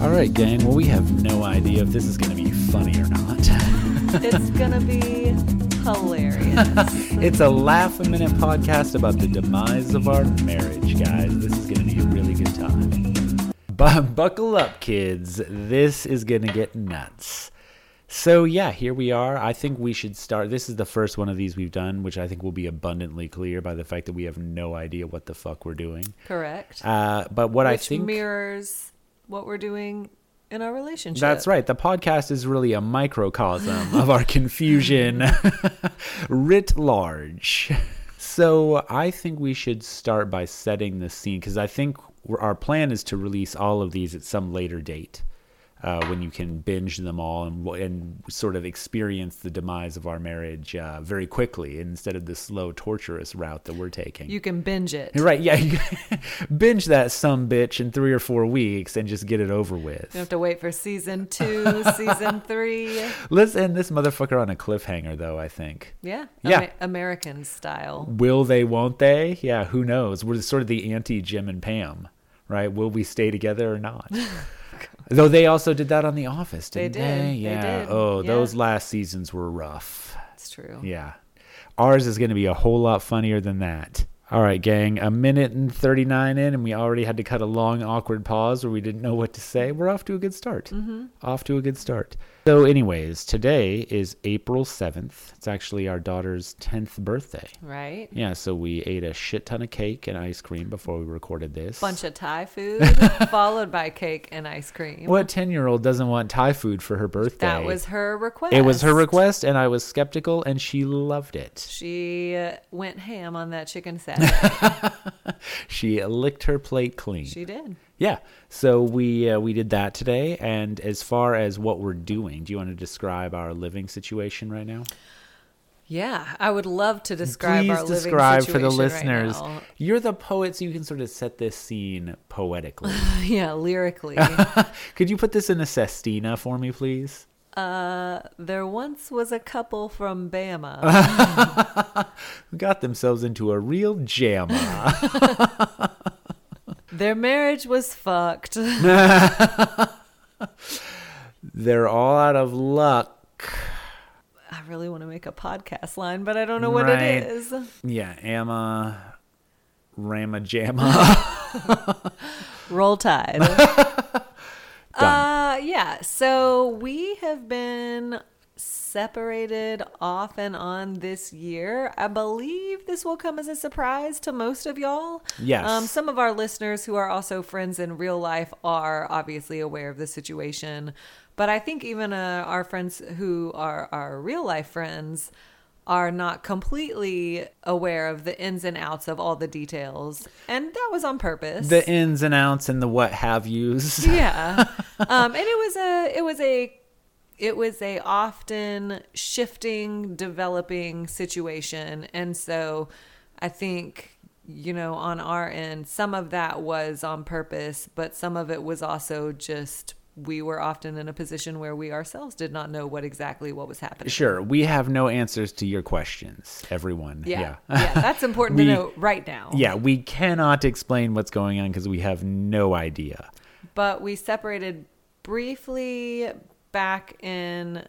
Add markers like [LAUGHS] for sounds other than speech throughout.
All right, gang. Well, we have no idea if this is going to be funny or not. [LAUGHS] It's gonna be hilarious. [LAUGHS] it's a laugh a minute podcast about the demise of our marriage, guys. This is going to be a really good time. But buckle up, kids. This is going to get nuts. So, yeah, here we are. I think we should start. This is the first one of these we've done, which I think will be abundantly clear by the fact that we have no idea what the fuck we're doing. Correct. Uh, but what I think. mirrors what we're doing in our relationship. That's right. The podcast is really a microcosm of our confusion [LAUGHS] writ large. So I think we should start by setting the scene because I think our plan is to release all of these at some later date. Uh, when you can binge them all and, and sort of experience the demise of our marriage uh, very quickly instead of the slow, torturous route that we're taking. You can binge it. Right, yeah. you [LAUGHS] binge that some bitch in three or four weeks and just get it over with. You have to wait for season two, [LAUGHS] season three. Let's end this motherfucker on a cliffhanger, though, I think. Yeah. Yeah. Ama- American style. Will they, won't they? Yeah, who knows? We're sort of the anti Jim and Pam, right? Will we stay together or not? [LAUGHS] [LAUGHS] Though they also did that on The Office, They didn't did. they? They Yeah. did. Oh, Yeah. those last seasons were rough. It's true. Yeah. Ours is going to be a whole lot funnier than that. All right, gang. A minute and 39 in, and we already had to cut a long, awkward pause where we didn't know what to say. We're off to a good start. Mm-hmm. Off to a good start. So, anyways, today is April 7th. It's actually our daughter's 10th birthday. Right? Yeah, so we ate a shit ton of cake and ice cream before we recorded this. Bunch of Thai food, [LAUGHS] followed by cake and ice cream. What 10 year old doesn't want Thai food for her birthday? That was her request. It was her request, and I was skeptical, and she loved it. She uh, went ham on that chicken salad. [LAUGHS] She licked her plate clean. she did. Yeah. So we uh, we did that today. And as far as what we're doing, do you want to describe our living situation right now? Yeah, I would love to describe Please our living describe for the situation right listeners. You're the poet, so you can sort of set this scene poetically. [LAUGHS] yeah, lyrically. [LAUGHS] Could you put this in a sestina for me, please? uh, there once was a couple from Bama. [LAUGHS] Who got themselves into a real jam. Their marriage was fucked. [LAUGHS] They're all out of luck. I really want to make a podcast line, but I don't know what Right. it is. Yeah, Amma, Rammer Jammer. [LAUGHS] Roll Tide. [LAUGHS] uh, yeah. So we have been separated off and on this year. I believe this will come as a surprise to most of y'all. Yes. Um, some of our listeners who are also friends in real life are obviously aware of the situation. But I think even uh, our friends who are our real life friends are not completely aware of the ins and outs of all the details. And that was on purpose the ins and outs and the what have yous. yeah [LAUGHS] um and it was a it was a it was a often shifting developing situation and so i think you know on our end some of that was on purpose but some of it was also just we were often in a position where we ourselves did not know what exactly what was happening Sure, we have no answers to your questions, everyone. yeah Yeah. yeah, that's important [LAUGHS] We- to know right now Yeah, we cannot explain what's going on because we have no idea. but we separated briefly back in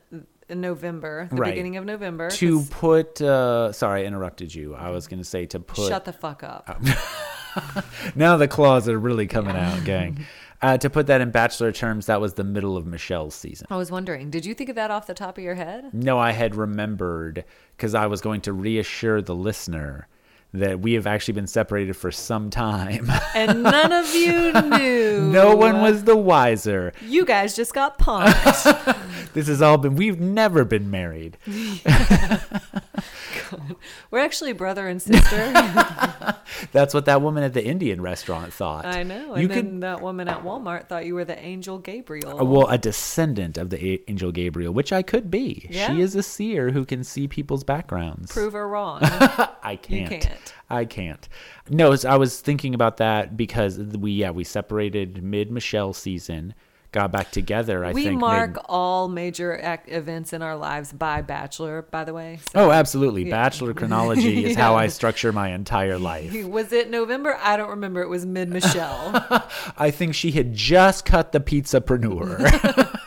November, the Right. beginning of November. To put, uh, sorry, I interrupted you. I was going to say to put. shut the fuck up. [LAUGHS] now the claws are really coming out, gang. [LAUGHS] Uh, to put that in bachelor terms, that was the middle of Michelle's season. I was wondering, did you think of that off the top of your head? No, I had remembered because I was going to reassure the listener that we have actually been separated for some time. [LAUGHS] And none of you [LAUGHS] knew. no one was the wiser. You guys just got punked. [LAUGHS] This has all been, we've never been married. We're actually brother and sister. [LAUGHS] That's what that woman at the Indian restaurant thought. I know. And You then could, that woman at Walmart thought you were the angel Gabriel. uh, well, a descendant of the angel Gabriel, which I could be. Yeah. She is a seer who can see people's backgrounds. Prove her wrong. [LAUGHS] I can't. can't. I can't. No, I was thinking about that because we yeah we separated mid Michelle season, got back together. I we think we mark mid- all major ac- events in our lives by Bachelor, by the way. So- Oh, absolutely. Bachelor chronology is [LAUGHS] how I structure my entire life. [LAUGHS] Was it November? I don't remember. It was mid Michelle. [LAUGHS] I think she had just cut the pizzapreneur.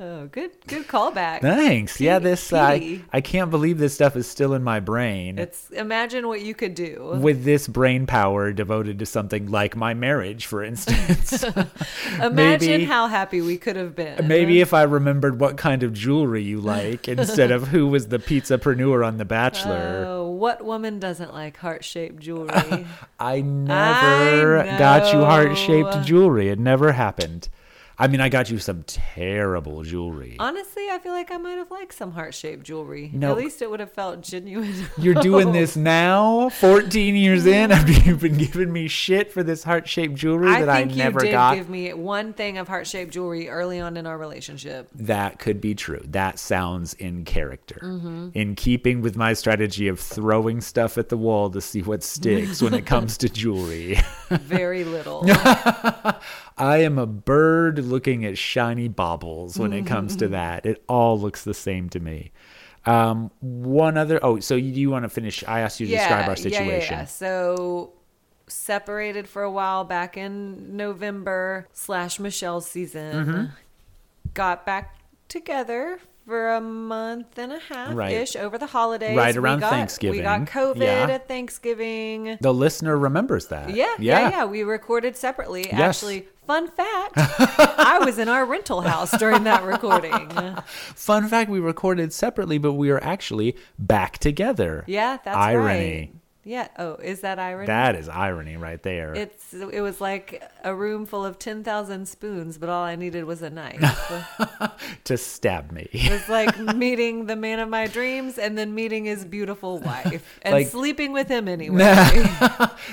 Oh, good, good callback. Thanks. Yeah, P- this I P. I can't believe this stuff is still in my brain. It's imagine what you could do. with this brain power devoted to something like my marriage, for instance. [LAUGHS] [LAUGHS] Imagine maybe- how happy we could have been. Maybe if I remembered what kind of jewelry you like [LAUGHS] instead of who was the pizzapreneur on The Bachelor. Oh, what woman doesn't like heart shaped jewelry? I never got you heart shaped jewelry. It never happened. I mean, I got you some terrible jewelry. Honestly, I feel like I might have liked some heart shaped jewelry. No. At least it would have felt genuine. [LAUGHS] You're doing this [LAUGHS] now, 14 years in, after you've [LAUGHS] been giving me shit for this heart shaped jewelry I that I think never you did got. give me one thing of heart shaped jewelry early on in our relationship. That could be true. That sounds in character. Mm-hmm. In keeping with my strategy of throwing stuff at the wall to see what sticks when it comes to jewelry. Very little. I am a bird looking at shiny baubles when it comes to that. It all looks the same to me. Um, one other. Oh, so you, you want to finish? I asked you to describe our Yeah, yeah, situation. yeah. So separated for a while back in November slash Michelle's season. Mm-hmm. Got back together for a month and a half Right. ish over the holidays. Right We around got- Thanksgiving. We got COVID Yeah. at Thanksgiving. The listener remembers that. Yeah, yeah, yeah, We recorded separately. Yes. Actually, fun fact, I was in our rental house during that recording. [LAUGHS] Fun fact: we recorded separately, but we are actually back together. Yeah, that's irony. right. Yeah. Oh, is that irony? That is irony right there. It's it was like a room full of ten thousand spoons, but all I needed was a knife. [LAUGHS] to stab me. it was like meeting the man of my dreams and then meeting his beautiful wife and Like- sleeping with him anyway. [LAUGHS]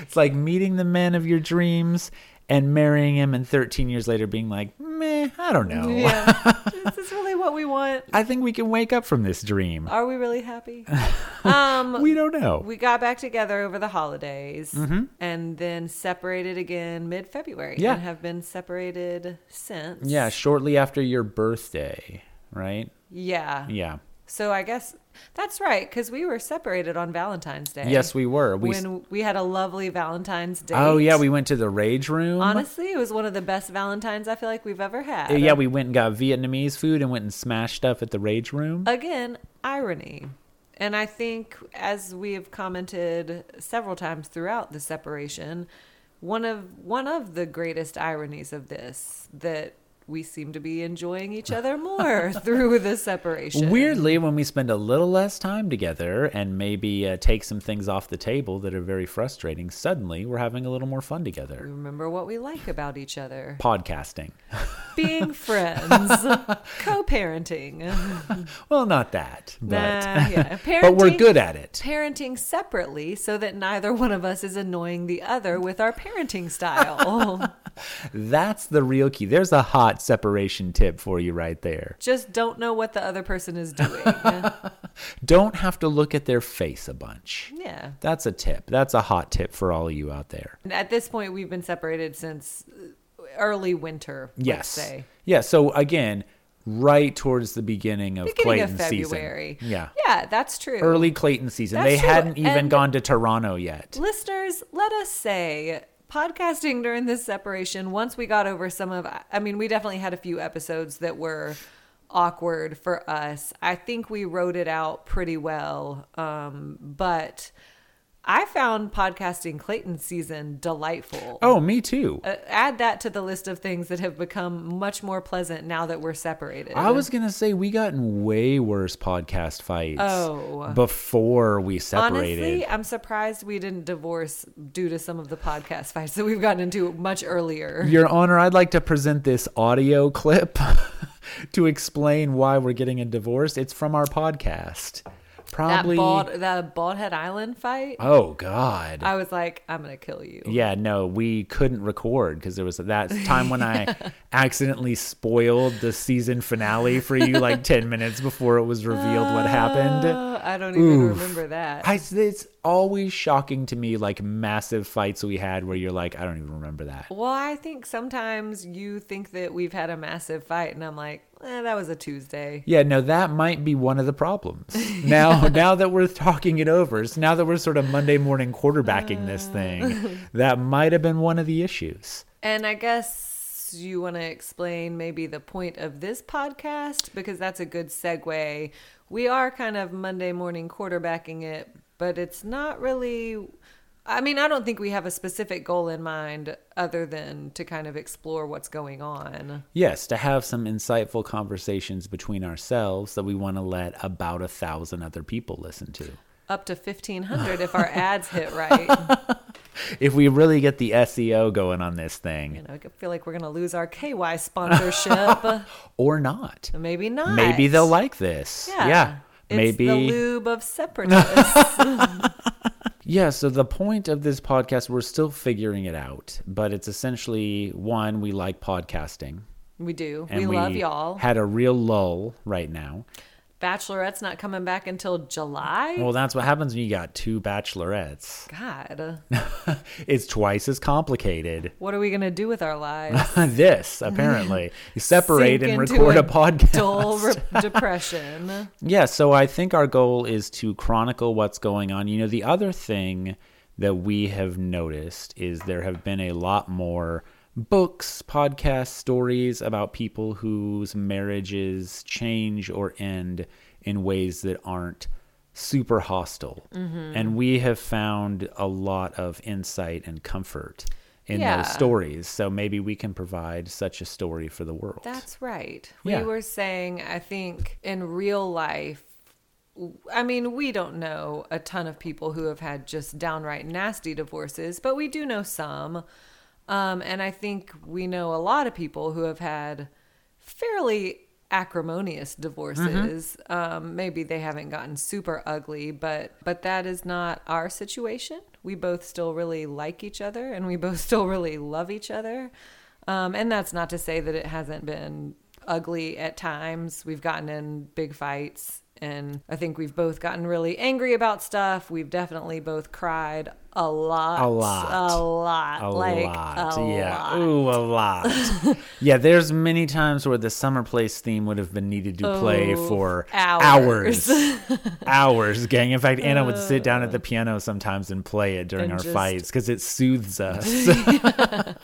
it's like meeting the man of your dreams and marrying him, and 13 years later being like, meh, I don't know. yeah, [LAUGHS] is this really what we want? I think we can wake up from this dream. Are we really happy? [LAUGHS] Um, we don't know. we got back together over the holidays and then separated again mid February. Mm-hmm. Yeah. and have been separated since. yeah, shortly after your birthday, right? yeah, Yeah. So I guess that's right because we were separated on Valentine's Day. Yes, we were. We when we had a lovely Valentine's Day. Oh yeah, we went to the rage room. honestly it was one of the best Valentines I feel like we've ever had. Yeah, we went and got Vietnamese food and went and smashed stuff at the rage room. again irony, and I think as we have commented several times throughout the separation, one of one of the greatest ironies of this that we seem to be enjoying each other more [LAUGHS] through the separation. Weirdly, when we spend a little less time together and maybe uh, take some things off the table that are very frustrating, suddenly we're having a little more fun together. remember what we like about each other. Podcasting. being [LAUGHS] friends, co-parenting. [LAUGHS] Well, not that, but Nah, yeah. but we're good at it. Parenting separately so that neither one of us is annoying the other with our parenting style. That's the real key. There's a hot separation tip for you right there. Just don't know what the other person is doing. [LAUGHS] Don't have to look at their face a bunch. yeah. That's a tip. That's a hot tip for all of you out there. And At this point, we've been separated since early winter. Let's Yes. say. Yeah. So again, right towards the beginning of Beginning of Clayton February. season. Yeah. Yeah, that's true. Early Clayton season. That's they true. hadn't even And- gone to Toronto yet. Listeners, let us say podcasting during this separation, once we got over some of, I mean, we definitely had a few episodes that were awkward for us. I think we wrote it out pretty well. Um, but I found podcasting Clayton season delightful. Oh, me too. Uh, add that to the list of things that have become much more pleasant now that we're separated. I was gonna say we got in way worse podcast fights. Oh. before we separated. Honestly, I'm surprised we didn't divorce due to some of the podcast fights that we've gotten into much earlier. Your Honor, I'd like to present this audio clip [LAUGHS] to explain why we're getting a divorce. It's from our podcast. Probably. That bald, that Bald Head Island fight. oh God. I was like, I'm gonna kill you. Yeah, no, we couldn't record because there was that time when I [LAUGHS] accidentally spoiled the season finale for you like 10 minutes before it was revealed what happened. Uh, [LAUGHS] I don't even remember that. I, it's always shocking to me, like massive fights we had where you're like, I don't even remember that. well, I think sometimes you think that we've had a massive fight, and I'm like, eh, that was a Tuesday. Yeah, no, that might be one of the problems. Now, [LAUGHS] now that we're talking it over, so now that we're sort of Monday morning quarterbacking this thing, [LAUGHS] that might have been one of the issues. And I guess you want to explain maybe the point of this podcast because that's a good segue. We are kind of Monday morning quarterbacking it, but it's not really. I mean, I don't think we have a specific goal in mind other than to kind of explore what's going on. Yes, to have some insightful conversations between ourselves that we want to let about a thousand other people listen to. Up to 1500 if our [LAUGHS] ads hit right. If we really get the SEO going on this thing, You know, I feel like we're going to lose our KY sponsorship. [LAUGHS] or not. Maybe not. Maybe they'll like this. Yeah. It's Maybe. the lube of separatists. [LAUGHS] Yeah, so the point of this podcast, we're still figuring it out, but it's essentially one, we like podcasting. we do. And we love y'all. Had a real lull right now. Bachelorette's not coming back until July. Well, that's what happens when you got two bachelorettes. God, [LAUGHS] It's twice as complicated. what are we gonna do with our lives? [LAUGHS] this, apparently. You [LAUGHS] separate and record a, podcast. Dull re- depression. Yeah, so I think our goal is to chronicle what's going on. You know, the other thing that we have noticed is there have been a lot more books, podcasts, stories about people whose marriages change or end in ways that aren't super hostile. Mm-hmm. And we have found a lot of insight and comfort in Yeah. those stories. So maybe we can provide such a story for the world. That's right. Yeah. We were saying, I think in real life, I mean, we don't know a ton of people who have had just downright nasty divorces, but we do know some. Um, and I think we know a lot of people who have had fairly acrimonious divorces. Um, maybe they haven't gotten super ugly, but but that is not our situation. We both still really like each other, and we both [LAUGHS] still really love each other. Um, and that's not to say that it hasn't been ugly at times. We've gotten in big fights, and I think we've both gotten really angry about stuff. We've definitely both cried a lot, A lot. a lot, A like lot. a yeah. lot. Ooh, a lot. [LAUGHS] yeah, there's many times where the summer place theme would have been needed to play Oh, for hours. hours. [LAUGHS] Hours, gang. In fact, Anna would sit down at the uh. piano sometimes and play it during our just- fights because it soothes us. [LAUGHS]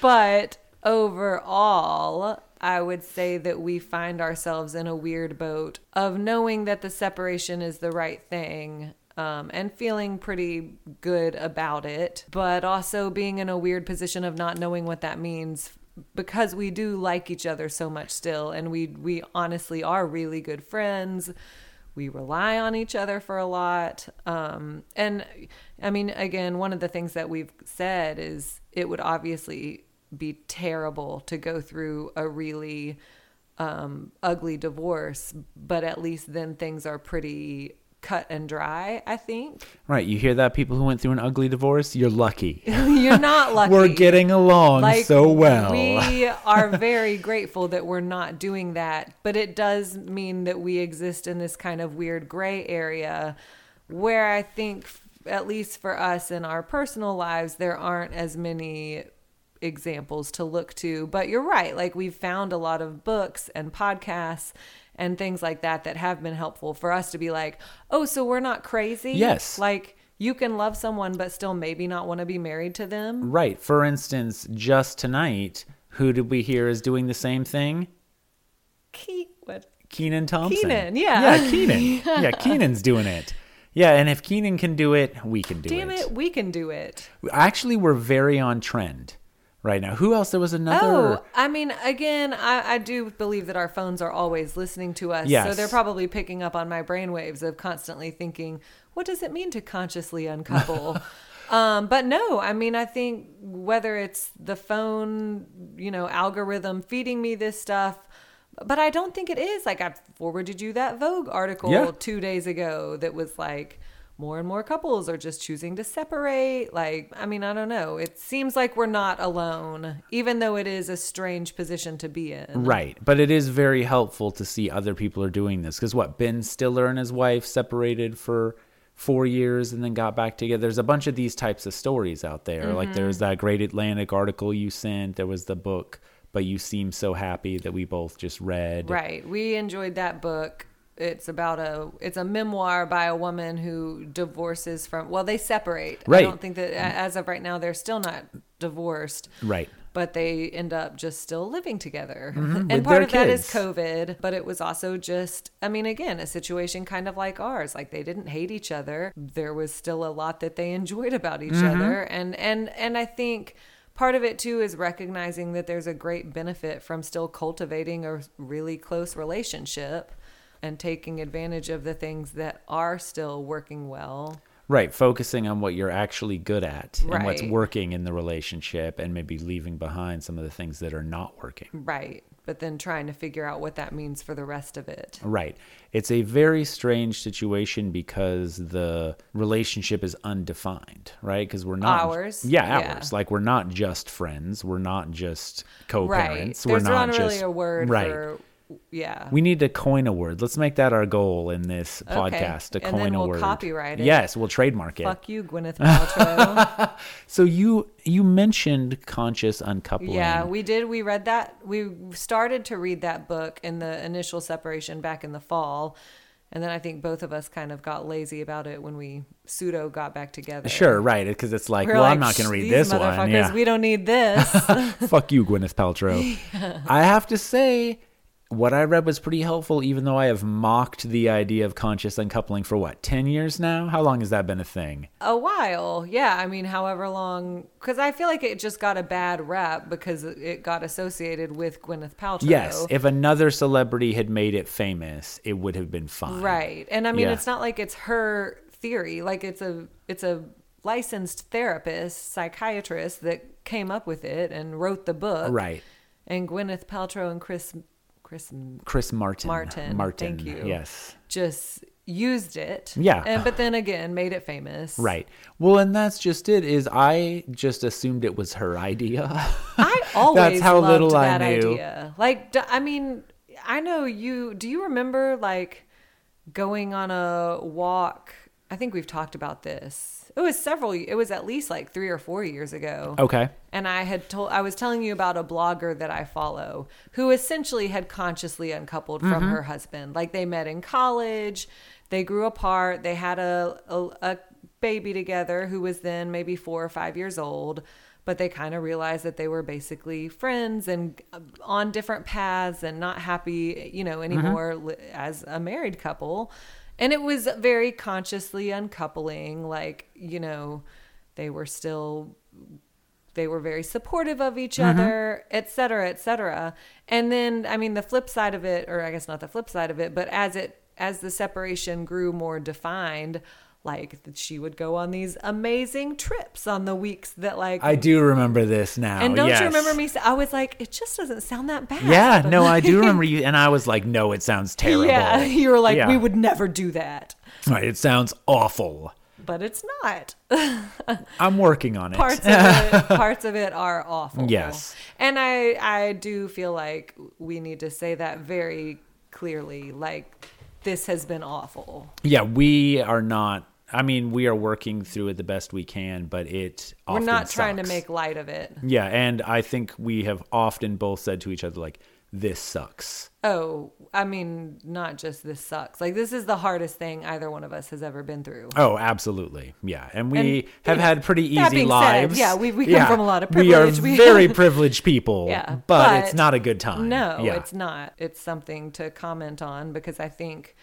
But overall, I would say that we find ourselves in a weird boat of knowing that the separation is the right thing. Um, and feeling pretty good about it, but also being in a weird position of not knowing what that means because we do like each other so much still, and we we honestly are really good friends. We rely on each other for a lot, um, and I mean, again, one of the things that we've said is it would obviously be terrible to go through a really um, ugly divorce, but at least then things are pretty cut and dry. I think right. You hear that, people who went through an ugly divorce? You're lucky. [LAUGHS] you're not [LAUGHS] lucky. We're getting along like so well. We are very grateful that we're not doing that, but it does mean that we exist in this kind of weird gray area where I think at least for us in our personal lives there aren't as many examples to look to. But you're right, like we've found a lot of books and podcasts and things like that that have been helpful for us to be like, "Oh, so we're not crazy?" Yes. Like you can love someone but still maybe not want to be married to them. Right. For instance, just tonight, who did we hear is doing the same thing? Ke- what? Kenan Thompson. Kenan, yeah. Yeah, Kenan. [LAUGHS] yeah, Kenan's doing it. Yeah, and if Kenan can do it, we can do Damn it. it, we can do it. Actually, we're very on trend right now. Who else? There was another. Oh, I mean, again, I, I do believe that our phones are always listening to us. So they're probably picking up on my brainwaves of constantly thinking, what does it mean to consciously uncouple? [LAUGHS] um, but no, I mean, I think whether it's the phone, you know, algorithm feeding me this stuff, but I don't think it is. Like, I forwarded you that Vogue article Yeah. two days ago that was like, more and more couples are just choosing to separate. Like, I mean, I don't know. It seems like we're not alone, even though it is a strange position to be in. Right, but it is very helpful to see other people are doing this because what Ben Stiller and his wife separated for four years and then got back together. There's a bunch of these types of stories out there. Like there's Mm-hmm. that Great Atlantic article you sent. There was the book, but you seem so happy that we both just read. Right. We enjoyed that book. It's about a it's a memoir by a woman who divorces from well they separate. right. I don't think that as of right now they're still not divorced. Right. But they end up just still living together. [LAUGHS] with and part of that is. COVID, but it was also just I mean again, a situation kind of like ours. Like they didn't hate each other. There was still a lot that they enjoyed about each Mm-hmm. other and and and I think part of it too is recognizing that there's a great benefit from still cultivating a really close relationship and taking advantage of the things that are still working well. Right, focusing on what you're actually good at and what's working in the relationship and maybe leaving behind some of the things that are not working. Right. But then trying to figure out what that means for the rest of it. Right. It's a very strange situation because the relationship is undefined, right? Because we're not Ours, Yeah, yeah. ours. Like we're not just friends. We're not just co-parents. There's we're not, not, really just a word right. for yeah. We need to coin a word. Let's make that our goal in this Okay. podcast to And coin then a we'll word. copyright it. Yes, we'll trademark it. Fuck you, Gwyneth Paltrow. [LAUGHS] So you you mentioned conscious uncoupling. Yeah, we did. We read that. We started to read that book in the initial separation back in the fall. And then I think both of us kind of got lazy about it when we pseudo got back together. Sure, right. Because it's like, We well, were I'm not going to read "These this one. Yeah. We don't need this. [LAUGHS] Fuck you, Gwyneth Paltrow. [LAUGHS] I have to say, what I read was pretty helpful, even though I have mocked the idea of conscious uncoupling for what, 10 years now? How long has that been a thing? a while. Yeah. I mean, however long. Because I feel like it just got a bad rap because it got associated with Gwyneth Paltrow. Yes, if another celebrity had made it famous, it would have been fine. Right. And I mean, Yeah. it's not like it's her theory. Like it's a it's a licensed therapist, psychiatrist that came up with it and wrote the book. Right. And Gwyneth Paltrow and Chris Chris Chris Martin. Martin, Martin. thank you. Yes. just used it. Yeah. And but then again, made it famous. Right. Well, and that's just it. Is I just assumed it was her idea. [LAUGHS] I always that's how loved little I that knew. idea. Like, I mean, I know you. Do you remember like going on a walk? I think we've talked about this. It was several. It was at least like three or four years ago. okay. And I had told, I was telling you about a blogger that I follow who essentially had consciously uncoupled from her husband. Like they met in college, they grew apart, they had a, a, a baby together who was then maybe four or five years old. But they kind of realized that they were basically friends and uh, on different paths and not happy, you know, anymore li- as a married couple. And it was very consciously uncoupling. Like, you know, they were still they were very supportive of each mm-hmm. other, et cetera, et cetera. And then, I mean, the flip side of it, or I guess not the flip side of it, but as it as the separation grew more defined, like that she would go on these amazing trips on the weeks that like I do remember this now. and don't yes. you remember me? I was like, it just doesn't sound that bad. Yeah, no, I do [LAUGHS] remember you. And I was like, no, it sounds terrible. Yeah, you were like, Yeah. we would never do that, Right, it sounds awful. but it's not. [LAUGHS] I'm working on it. parts of it [LAUGHS] parts of it are awful Yes. and i i do feel like we need to say that very clearly like this has been awful yeah, we are not. I mean, we are working through it the best we can, but it. we're not trying to make light of it Yeah, and I think we have often both said to each other like, "This sucks." oh i mean not just this sucks like this is the hardest thing either one of us has ever been through Oh, absolutely. Yeah. And we And, have had pretty easy being said, lives. yeah, we- we come from a lot of We are very [LAUGHS] privileged people. Yeah, But, but it's not a good time. No, Yeah. it's not. It's something to comment on because I think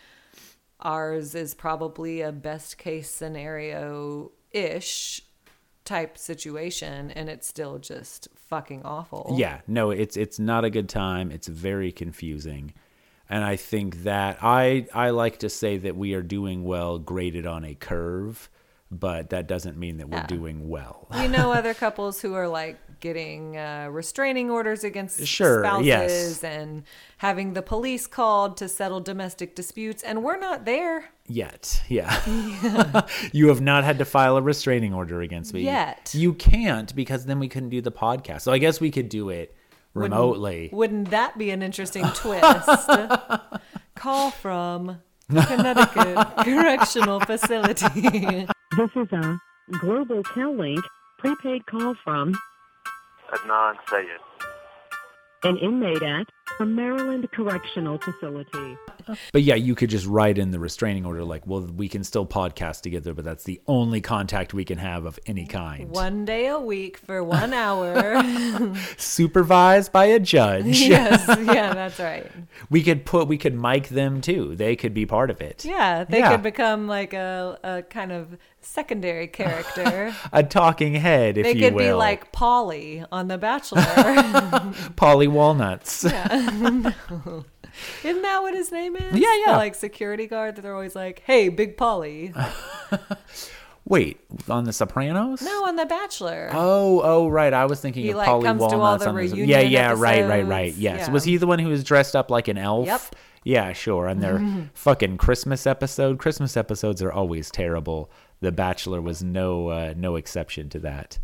ours is probably a best case scenario ish type situation and it's still just fucking awful. Yeah, no, it's it's not a good time. It's very confusing. And I think that I I like to say that we are doing well graded on a curve, but that doesn't mean that we're Yeah. doing well. You know [LAUGHS] other couples who are like getting uh, restraining orders against Sure, spouses yes. and having the police called to settle domestic disputes and we're not there Yet, yeah. [LAUGHS] you have not had to file a restraining order against me Yet. You can't because then we couldn't do the podcast. So I guess we could do it remotely. Wouldn't that be an interesting [LAUGHS] twist? Call from Connecticut Correctional Facility. This is a Global Tel Link prepaid call from Adnan Syed. an inmate at a Maryland Correctional Facility. [LAUGHS] But yeah, you could just write in the restraining order like, well, we can still podcast together, but that's the only contact we can have of any kind. One day a week for one hour. [LAUGHS] Supervised by a judge. [LAUGHS] yes, yeah, that's right. We could put we could mic them too. They could be part of it. Yeah, they Yeah. could become like a, a kind of secondary character. A talking head, if they you could will. be like Polly on The Bachelor. Paulie Walnuts. Isn't that what his name is? Yeah, yeah. The, like security guard that they're always like, "Hey, Big Polly." [LAUGHS] Wait, on The Sopranos? no, on The Bachelor. Oh, oh, right. I was thinking He, of like, Polly comes to all the on the Yeah, yeah, right, right, right. Yes. Yeah. Was he the one who was dressed up like an elf? Yep. Yeah, sure. And their fucking Christmas episode. Christmas episodes are always terrible. The Bachelor was no uh, no exception to that.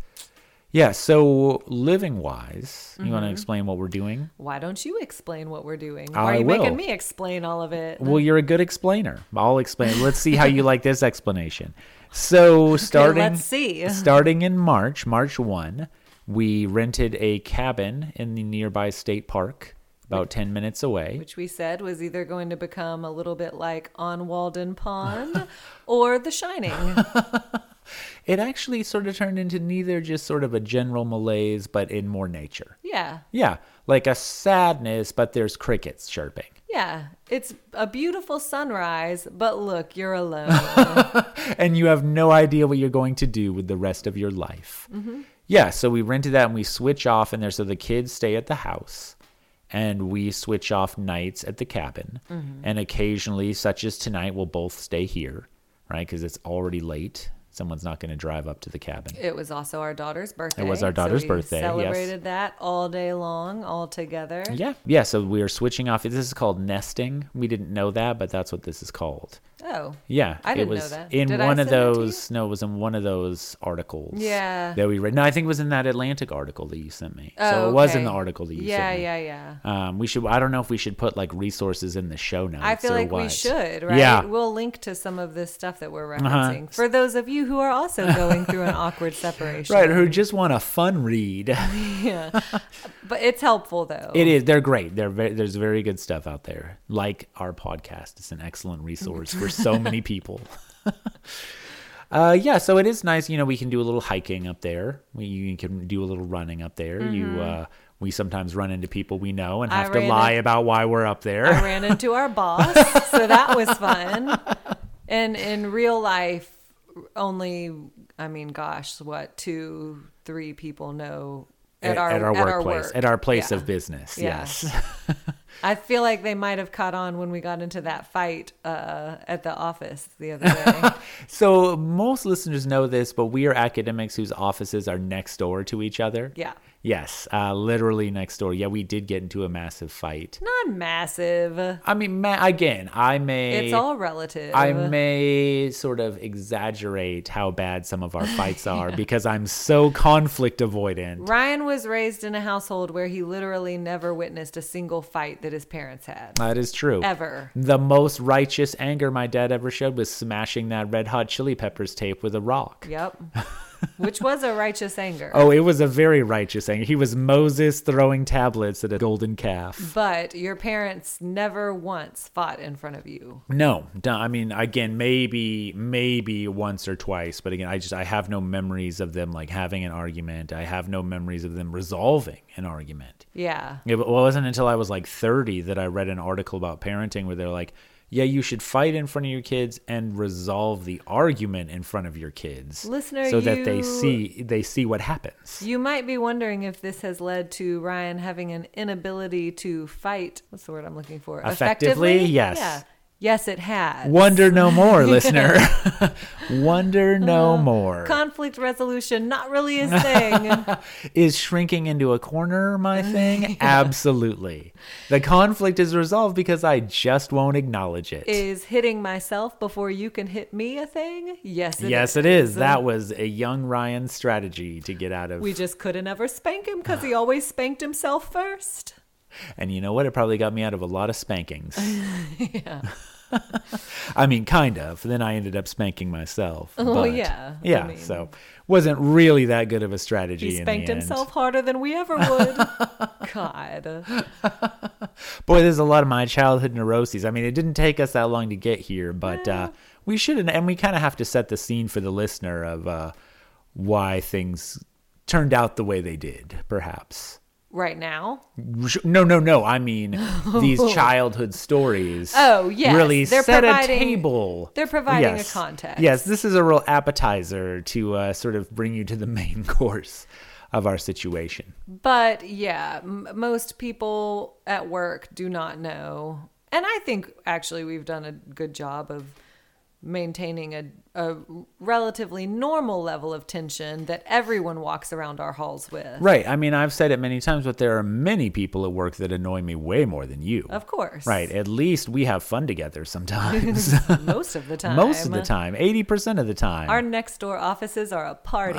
Yeah, so living wise, you want to mm-hmm. explain what we're doing? Why don't you explain what we're doing? I Why are you will. making me explain all of it? Well, you're a good explainer. I'll explain. Let's see how you like this explanation. So, [LAUGHS] starting let's see. starting in March, March 1, we rented a cabin in the nearby state park about 10 minutes away. which we said was either going to become a little bit like on Walden Pond [LAUGHS] or The Shining. [LAUGHS] It actually sort of turned into neither just sort of a general malaise, but in more nature. Yeah. Yeah, like a sadness, but there's crickets chirping. Yeah. It's a beautiful sunrise, but look, you're alone. [LAUGHS] and you have no idea what you're going to do with the rest of your life. Mm-hmm. Yeah, so we rented that and we switch off in there so the kids stay at the house and we switch off nights at the cabin. Mm-hmm. And occasionally, such as tonight, we'll both stay here, right? Because it's already late. Someone's not going to drive up to the cabin. it was also our daughter's birthday. It was our so daughter's we birthday, yes. Celebrated that all day long, all together. Yeah, yeah. So we are switching off. This is called nesting. We didn't know that, but that's what this is called. Oh. Yeah, I didn't it know was that. in Did one of send it to you? those. No, it was in one of those articles. Yeah. that we read. No, I think it was in that Atlantic article that you sent me. Oh, so it was in the article that you yeah, sent me. yeah, yeah. Um, we should. I don't know if we should put like resources in the show notes. I feel like we should, right? Yeah. We'll link to some of this stuff that we're Uh-huh. referencing for those of you who are also going through an awkward separation. [LAUGHS] Right, who just want a fun read. [LAUGHS] yeah. [LAUGHS] But it's helpful though. it is. They're great. They're very, there's very good stuff out there. Like our podcast, it's an excellent resource for so many people. [LAUGHS] Uh, yeah, so it is nice. You know, we can do a little hiking up there. We you can do a little running up there. You, uh, we sometimes run into people we know and Mm-hmm. I have to lie in- about why we're up there. I ran into our boss, so that was fun. And in real life, only I mean, gosh, what two, three people know at, our at our at workplace, work. at our place Yeah. of business. Yeah. Yes. [LAUGHS] I feel like they might have caught on when we got into that fight uh, at the office the other [LAUGHS] day. So most listeners know this, but we are academics whose offices are next door to each other. yeah, Yes, uh, literally next door. Yeah, we did get into a massive fight. not massive. I mean, ma- again, I may. It's all relative. I may sort of exaggerate how bad some of our fights [LAUGHS] are because I'm so conflict avoidant. Ryan was raised in a household where he literally never witnessed a single fight that his parents had. That is true. Ever. The most righteous anger my dad ever showed was smashing that Red Hot Chili Peppers tape with a rock. Yep. [LAUGHS] Which was a righteous anger. Oh, it was a very righteous anger. He was Moses throwing tablets at a golden calf. But your parents never once fought in front of you. No, I mean, again, maybe, maybe once or twice, but again, I just, I have no memories of them like having an argument. I have no memories of them resolving an argument. Yeah. It wasn't until I was like 30 that I read an article about parenting where they're like, yeah, you should fight in front of your kids and resolve the argument in front of your kids, Listener, so that they see they see what happens. You might be wondering if this has led to Ryan having an inability to fight. What's the word I'm looking for? Effectively? Yes. Yeah. Yes, it has. Wonder no more, [LAUGHS] listener. [LAUGHS] Wonder no Uh, more. Conflict resolution, not really his [LAUGHS] thing. Is shrinking into a corner my thing? Absolutely. The conflict is resolved because I just won't acknowledge it. is hitting myself before you can hit me a thing? Yes, it yes, it is. That was a young Ryan strategy to get out of. We just couldn't ever spank him because he always spanked himself first. And you know what? It probably got me out of a lot of spankings. [LAUGHS] Yeah. [LAUGHS] I mean, kind of. Then I ended up spanking myself. Oh, but- yeah. I Yeah. mean- so wasn't really that good of a strategy. He in spanked himself harder than we ever would. [LAUGHS] God. Boy, there's a lot of my childhood neuroses. I mean, it didn't take us that long to get here, but uh, we should, and we kind of have to set the scene for the listener of uh, why things turned out the way they did, perhaps. Right now? No, no, no. I mean, [LAUGHS] these childhood stories. Oh, yes. Really They're set a table. they're providing a context. Yes, this is a real appetizer to uh, sort of bring you to the main [LAUGHS] course of our situation. But yeah, m- most people at work do not know. And I think actually we've done a good job of maintaining a, a relatively normal level of tension that everyone walks around our halls with. Right. I mean, I've said it many times, but there are many people at work that annoy me way more than you. Of course. Right. At least we have fun together sometimes. [LAUGHS] [LAUGHS] Most of the time. Most of the time. 80% of the time. Our next door offices are a party.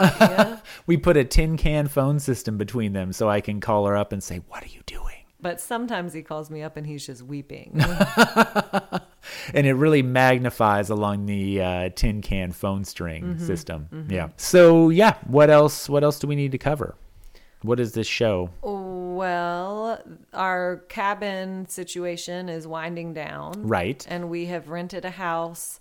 [LAUGHS] we put a tin can phone system between them so I can call her up and say, What are you doing? But sometimes he calls me up and he's just weeping. [LAUGHS] and it really magnifies along the uh, tin can phone string Mm-hmm. system. Yeah. So yeah, what else? What else do we need to cover? What is this show? Well, our cabin situation is winding down. Right. And we have rented a house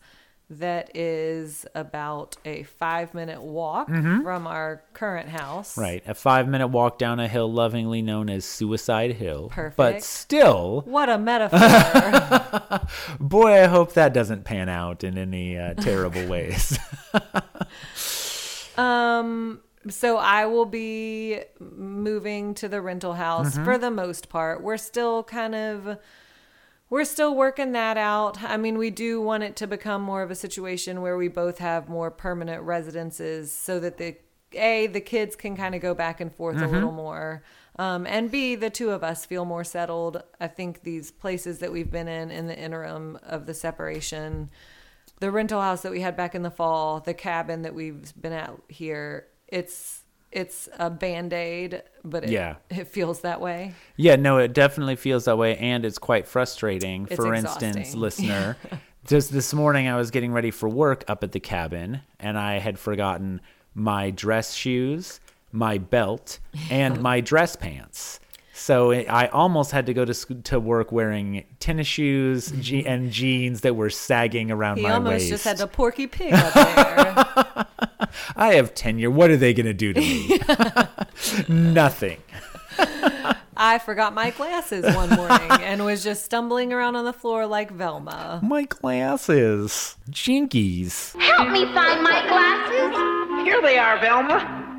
that is about a five minute walk from our current house. Mm-hmm. Right. A five minute walk down a hill lovingly known as Suicide Hill. Perfect. But still, What a metaphor. [LAUGHS] boy, I hope that doesn't pan out in any uh, terrible [LAUGHS] ways. [LAUGHS] um, so I will be moving to the rental house Mm-hmm. for the most part. We're still kind of we're still working that out. I mean, we do want it to become more of a situation where we both have more permanent residences so that the A, the kids can kind of go back and forth a little more. Um, and B, the two of us feel more settled. I think these places that we've been in in the interim of the separation, the rental house that we had back in the fall, the cabin that we've been at here, it's it's a band-aid, but it, Yeah. it feels that way. Yeah, no, it definitely feels that way, and it's quite frustrating. It's for instance, [LAUGHS] listener, just this morning I was getting ready for work up at the cabin, and I had forgotten my dress shoes, my belt, and [LAUGHS] my dress pants. So it, I almost had to go to to work wearing tennis shoes je- and jeans that were sagging around He my almost waist. just had to porky pig up there. [LAUGHS] [LAUGHS] I have tenure. What are they going to do to me? [LAUGHS] Nothing. I forgot my glasses one morning and was just stumbling around on the floor like Velma. My glasses, jinkies. Help me find my glasses. Here they are, Velma.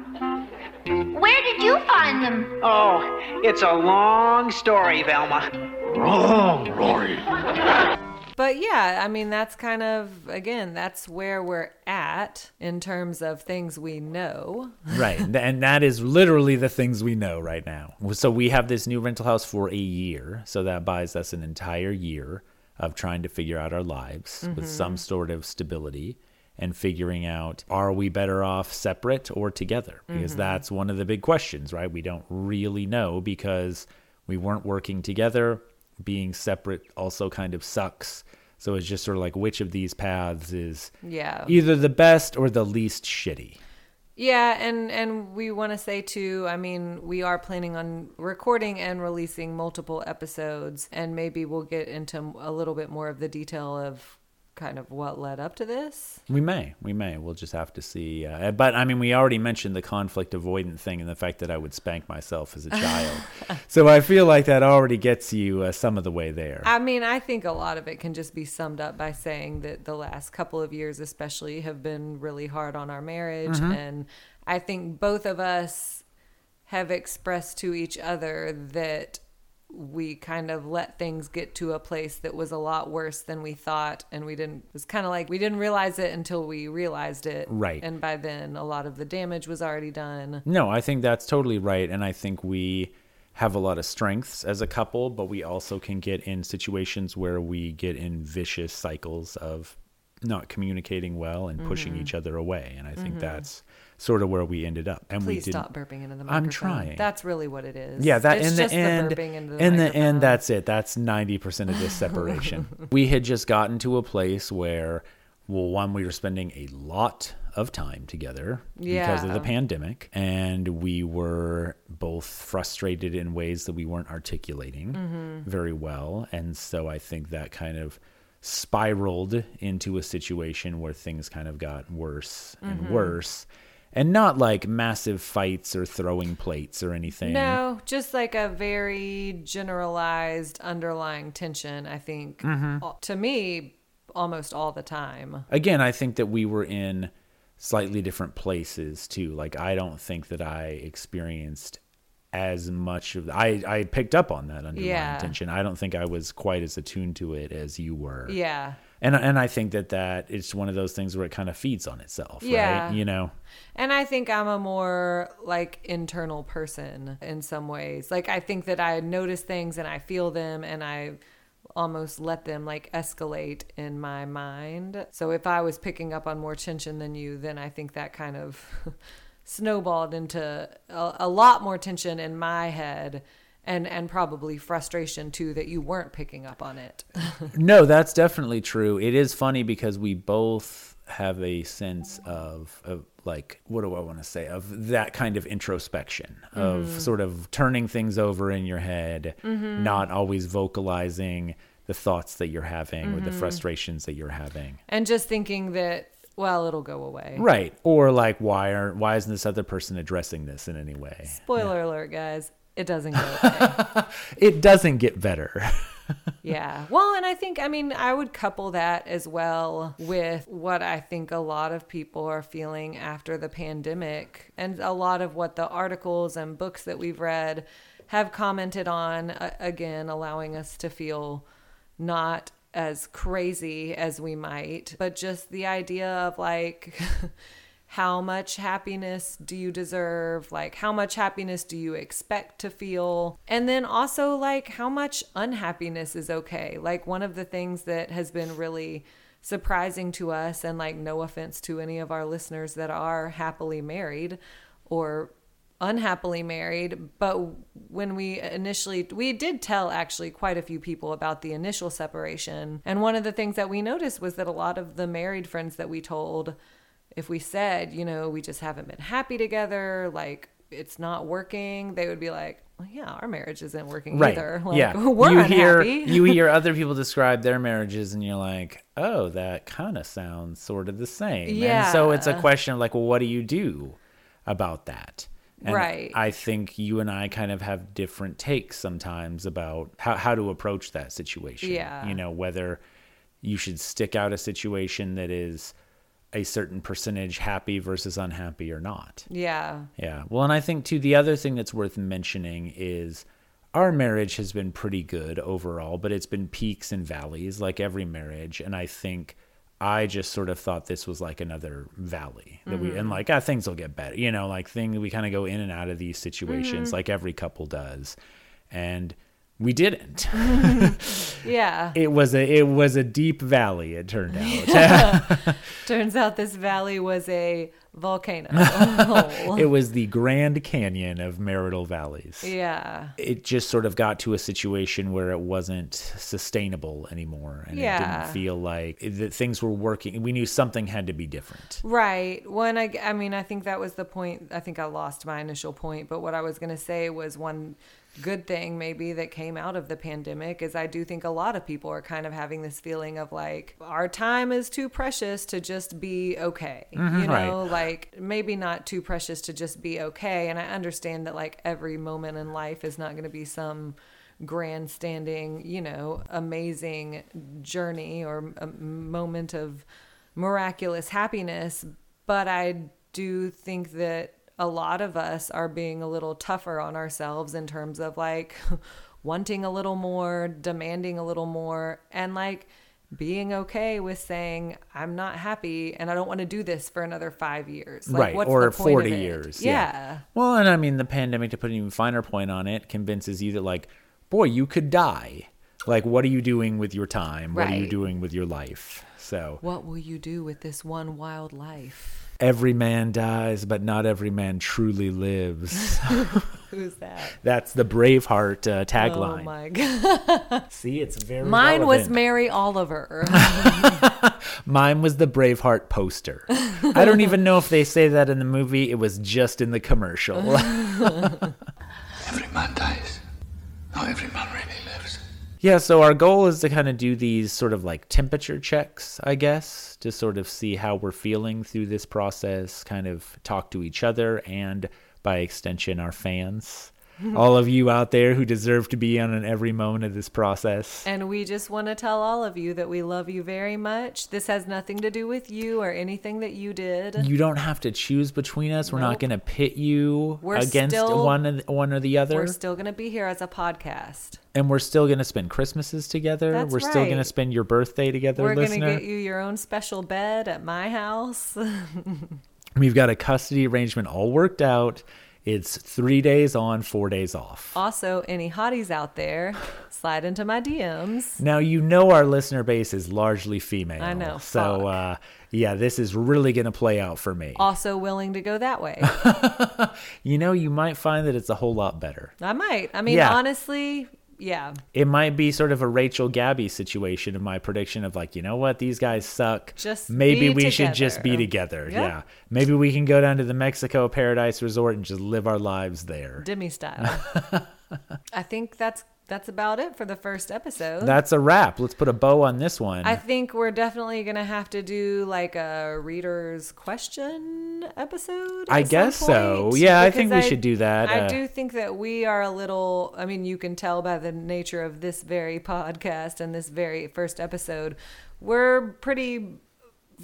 Where did you find them? Oh, it's a long story, Velma. Wrong, Rory. [LAUGHS] But yeah, I mean, that's kind of, again, that's where we're at in terms of things we know. [LAUGHS] Right. And that is literally the things we know right now. So we have this new rental house for a year. So that buys us an entire year of trying to figure out our lives with mm-hmm. some sort of stability and figuring out are we better off separate or together? Because mm-hmm. that's one of the big questions, right? We don't really know because we weren't working together. Being separate also kind of sucks. So it's just sort of like which of these paths is Yeah. either the best or the least shitty. Yeah, and and we want to say too. I mean, we are planning on recording and releasing multiple episodes, and maybe we'll get into a little bit more of the detail of kind of what led up to this. We may, we may. We'll just have to see. Uh, but I mean, we already mentioned the conflict avoidant thing and the fact that I would spank myself as a child. [LAUGHS] so I feel like that already gets you uh, some of the way there. I mean, I think a lot of it can just be summed up by saying that the last couple of years, especially, have been really hard on our marriage. And I think both of us have expressed to each other that we kind of let things get to a place that was a lot worse than we thought and we didn't it was kind of like we didn't realize it until we realized it Right. and by then a lot of the damage was already done No, I think that's totally right. And I think we have a lot of strengths as a couple, but we also can get in situations where we get in vicious cycles of not communicating well and pushing Mm-hmm. each other away. And I think that's sort of where we ended up. And we please did stop burping into the microphone I'm trying. that's really what it is Yeah, that it's in the just end, the burping into the in the end, that's it. That's ninety percent of this [LAUGHS] separation. we had just gotten to a place where, well, one, we were spending a lot of time together because of the pandemic, and we were both frustrated in ways that we weren't articulating Mm-hmm. very well, and so I think that kind of spiraled into a situation where things kind of got worse Mm-hmm. and worse. And not like massive fights or throwing plates or anything. No, just like a very generalized underlying tension, I think, Mm-hmm. to me, almost all the time. again, I think that we were in slightly different places too. Like I don't think that I experienced as much of I I picked up on that underlying Yeah. tension. I don't think I was quite as attuned to it as you were. Yeah. And and I think that that it's one of those things where it kind of feeds on itself, Yeah. right? You know. And I think I'm a more like internal person in some ways. Like I think that I notice things and I feel them and I almost let them like escalate in my mind. So if I was picking up on more tension than you, then I think that kind of [LAUGHS] snowballed into a, a lot more tension in my head and and probably frustration too that you weren't picking up on it. [LAUGHS] No, that's definitely true. It is funny because we both have a sense of, of like what do I want to say of that kind of introspection of mm-hmm. sort of turning things over in your head, mm-hmm. not always vocalizing the thoughts that you're having or the mm-hmm. frustrations that you're having. and just thinking that well, it'll go away. Right. Or like why aren't? why isn't this other person addressing this in any way? Spoiler alert, guys. It doesn't go [LAUGHS] away. It doesn't get better. [LAUGHS] Yeah. Well, and I think, I mean, I would couple that as well with what I think a lot of people are feeling after the pandemic. And a lot of what the articles and books that we've read have commented on, uh, again, allowing us to feel not as crazy as we might, but just the idea of like, [LAUGHS] how much happiness do you deserve? Like, how much happiness do you expect to feel? And then also, like, how much unhappiness is okay? Like, one of the things that has been really surprising to us, and like, no offense to any of our listeners that are happily married or unhappily married but when we initially we did tell actually quite a few people about the initial separation and one of the things that we noticed was that a lot of the married friends that we told if we said you know we just haven't been happy together like it's not working they would be like well yeah our marriage isn't working right. either [LAUGHS] like, yeah. [LAUGHS] we're you unhappy hear [LAUGHS] you hear other people describe their marriages and you're like, "Oh, that kind of sounds sort of the same." yeah. And so it's a question of like, well, what do you do about that? And Right. I think you and I kind of have different takes sometimes about how, how to approach that situation. Yeah. You know, whether you should stick out a situation that is a certain percentage happy versus unhappy or not. yeah Yeah. Well, and I think too the other thing that's worth mentioning is our marriage has been pretty good overall, but it's been peaks and valleys like every marriage, and I think I just sort of thought this was like another valley that we and like ah, things will get better, you know, like thing we kind of go in and out of these situations like every couple does, and we didn't. [LAUGHS] yeah [LAUGHS] it was a it was a deep valley. It turned [LAUGHS] out. turns out this valley was a volcano. [LAUGHS] Oh. It was the Grand Canyon of marital valleys. yeah. It just sort of got to a situation where it wasn't sustainable anymore, and it didn't feel like that things were working. We knew something had to be different. Right. When I, I mean, I think that was the point. I think I lost my initial point, but what I was going to say was one good thing maybe that came out of the pandemic is I do think a lot of people are kind of having this feeling of like our time is too precious to just be okay. Mm-hmm, you right. know, like maybe not too precious to just be okay. And I understand that like every moment in life is not going to be some grandstanding, you know, amazing journey or a moment of miraculous happiness. But I do think that a lot of us are being a little tougher on ourselves in terms of like [LAUGHS] wanting a little more, demanding a little more, and like being okay with saying, I'm not happy and I don't want to do this for another five years. Like, right. what's or the point 40 of years. Yeah. Well, and I mean, the pandemic, to put an even finer point on it, convinces you that, like, boy, you could die. Like, what are you doing with your time? What are you doing with your life? So, What will you do with this one wild life? Every man dies, but not every man truly lives. [LAUGHS] Who's that? That's the Braveheart uh, Oh tagline. my god. [LAUGHS] See, it's very Mine was. Mary Oliver. [LAUGHS] Mine was the Braveheart poster. I don't even know if they say that in the movie. It was just in the commercial. Every man dies. Not every man really lives. Yeah, so our goal is to kind of do these sort of like temperature checks, I guess, to sort of see how we're feeling through this process, kind of talk to each other and by extension our fans. [LAUGHS] All of you out there who deserve to be on in every moment of this process. and we just want to tell all of you that we love you very much. This has nothing to do with you or anything that you did. You don't have to choose between us. We're not going to pit you We're against still- one, one or the other. We're still going to be here as a podcast. and we're still going to spend Christmases together. That's we're still going to spend your birthday together, We're going to get you your own special bed at my house. [LAUGHS] We've got a custody arrangement all worked out. It's three days on, four days off. also, any hotties out there, [SIGHS] slide into my DMs. Now you know our listener base is largely female. I know, So uh, yeah, this is really going to play out for me. [LAUGHS] Also willing to go that way. You know, you might find that it's a whole lot better. I might. I mean, Yeah. honestly, yeah. It might be sort of a Rachel Gabby situation of my prediction of like, you know what, these guys suck. Just maybe be we should just be together. together. Yeah. Yeah. Maybe we can go down to the Mexico Paradise Resort and just live our lives there. Demi style. [LAUGHS] I think that's that's about it for the first episode. That's a wrap. Let's put a bow on this one. I think we're definitely gonna have to do like a reader's question episode. I guess so. Yeah, I think we should do that. I Uh, do think that we are a little. I mean, you can tell by the nature of this very [LAUGHS] podcast and this very first episode, we're pretty.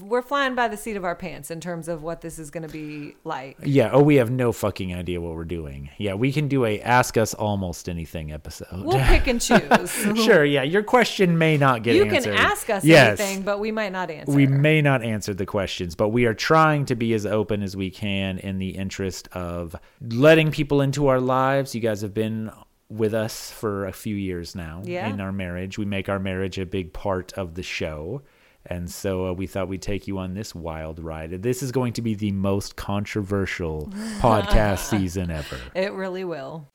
We're flying by the seat of our pants in terms of what this is going to be like. Yeah. Oh, we have no fucking idea what we're doing. Yeah, we can do a ask us almost anything episode. We'll pick and choose. [LAUGHS] sure. Yeah, your question may not get You answered. can ask us yes, anything, but we might not answer. We may not answer the questions, but we are trying to be as open as we can in the interest of letting people into our lives. You guys have been with us for a few years now Yeah. in our marriage. We make our marriage a big part of the show. And so uh, we thought we'd take you on this wild ride. This is going to be the most controversial [LAUGHS] podcast season ever. It really will.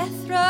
Death row